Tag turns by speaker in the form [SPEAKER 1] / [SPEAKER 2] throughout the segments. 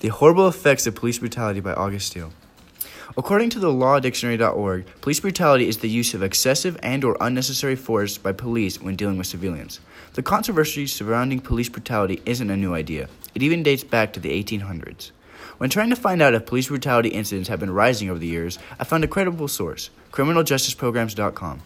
[SPEAKER 1] The Horrible Effects of Police Brutality by August Steele. According to the lawdictionary.org, police brutality is the use of excessive and or unnecessary force by police when dealing with civilians. The controversy surrounding police brutality isn't a new idea. It even dates back to the 1800s. When trying to find out if police brutality incidents have been rising over the years, I found a credible source, criminaljusticeprograms.com.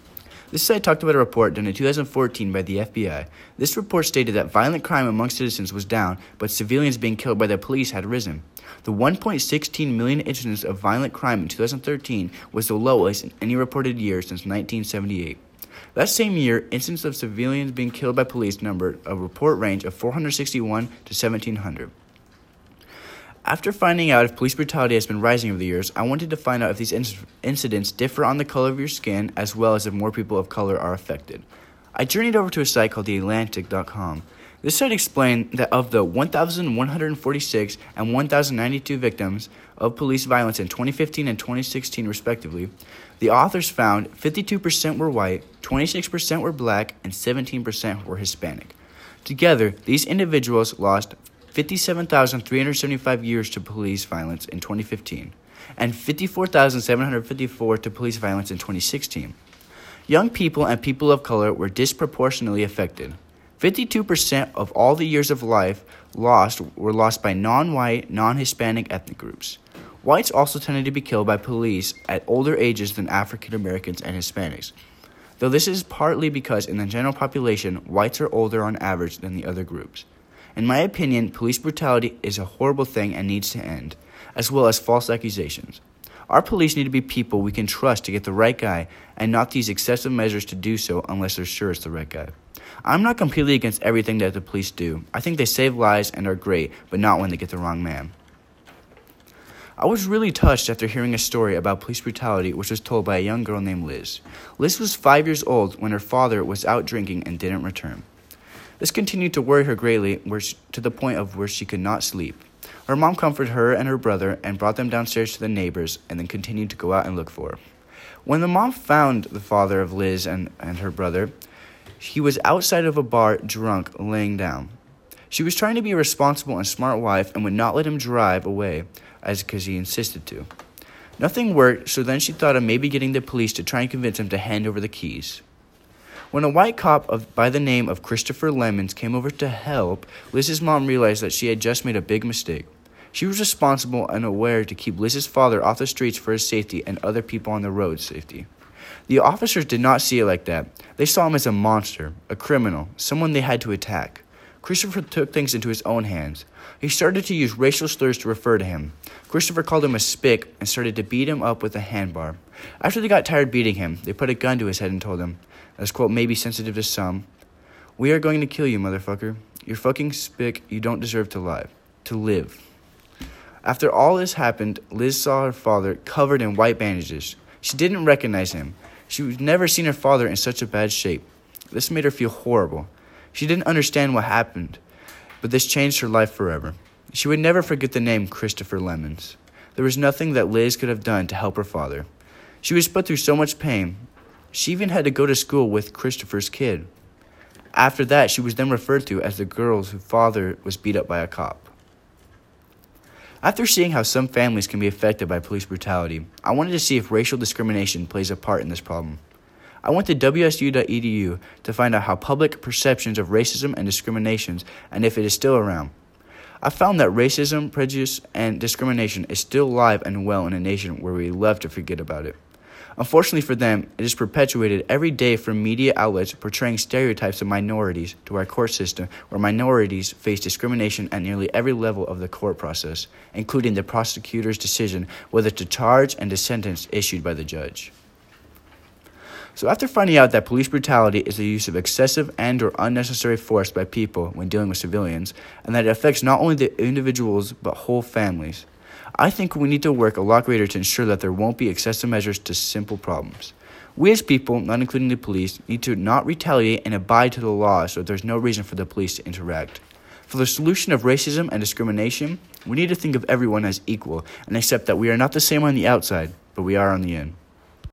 [SPEAKER 1] This site talked about a report done in 2014 by the FBI. This report stated that violent crime among citizens was down, but civilians being killed by the police had risen. The 1.16 million incidents of violent crime in 2013 was the lowest in any reported year since 1978. That same year, incidents of civilians being killed by police numbered a report range of 461 to 1700. After finding out if police brutality has been rising over the years, I wanted to find out if these inc- incidents differ on the color of your skin as well as if more people of color are affected. I journeyed over to a site called TheAtlantic.com. This site explained that of the 1,146 and 1,092 victims of police violence in 2015 and 2016, respectively, the authors found 52% were white, 26% were black, and 17% were Hispanic. Together, these individuals lost 57,375 years to police violence in 2015 and 54,754 to police violence in 2016. Young people and people of color were disproportionately affected. 52% of all the years of life lost were lost by non white, non Hispanic ethnic groups. Whites also tended to be killed by police at older ages than African Americans and Hispanics, though this is partly because in the general population, whites are older on average than the other groups. In my opinion, police brutality is a horrible thing and needs to end, as well as false accusations. Our police need to be people we can trust to get the right guy and not these excessive measures to do so unless they're sure it's the right guy. I'm not completely against everything that the police do. I think they save lives and are great, but not when they get the wrong man. I was really touched after hearing a story about police brutality which was told by a young girl named Liz. Liz was five years old when her father was out drinking and didn't return. This continued to worry her greatly to the point of where she could not sleep. Her mom comforted her and her brother and brought them downstairs to the neighbors and then continued to go out and look for her. When the mom found the father of Liz and, and her brother, he was outside of a bar drunk, laying down. She was trying to be a responsible and smart wife and would not let him drive away as because he insisted to. Nothing worked, so then she thought of maybe getting the police to try and convince him to hand over the keys. When a white cop of, by the name of Christopher Lemons came over to help, Liz's mom realized that she had just made a big mistake. She was responsible and aware to keep Liz's father off the streets for his safety and other people on the road safety. The officers did not see it like that. They saw him as a monster, a criminal, someone they had to attack. Christopher took things into his own hands. He started to use racial slurs to refer to him. Christopher called him a spick and started to beat him up with a handbar. After they got tired beating him, they put a gun to his head and told him, as quote may be sensitive to some. We are going to kill you, motherfucker. You're fucking spick. You don't deserve to live. To live. After all this happened, Liz saw her father covered in white bandages. She didn't recognize him. She had never seen her father in such a bad shape. This made her feel horrible. She didn't understand what happened, but this changed her life forever. She would never forget the name Christopher Lemons. There was nothing that Liz could have done to help her father. She was put through so much pain, she even had to go to school with Christopher's kid. After that, she was then referred to as the girl whose father was beat up by a cop. After seeing how some families can be affected by police brutality, I wanted to see if racial discrimination plays a part in this problem. I went to wsu.edu to find out how public perceptions of racism and discriminations and if it is still around. I found that racism, prejudice, and discrimination is still alive and well in a nation where we love to forget about it. Unfortunately for them, it is perpetuated every day from media outlets portraying stereotypes of minorities to our court system, where minorities face discrimination at nearly every level of the court process, including the prosecutor's decision whether to charge and the sentence issued by the judge. So after finding out that police brutality is the use of excessive and or unnecessary force by people when dealing with civilians and that it affects not only the individuals but whole families, I think we need to work a lot greater to ensure that there won't be excessive measures to simple problems. We as people, not including the police, need to not retaliate and abide to the law so there's no reason for the police to interact. For the solution of racism and discrimination, we need to think of everyone as equal and accept that we are not the same on the outside, but we are on the end.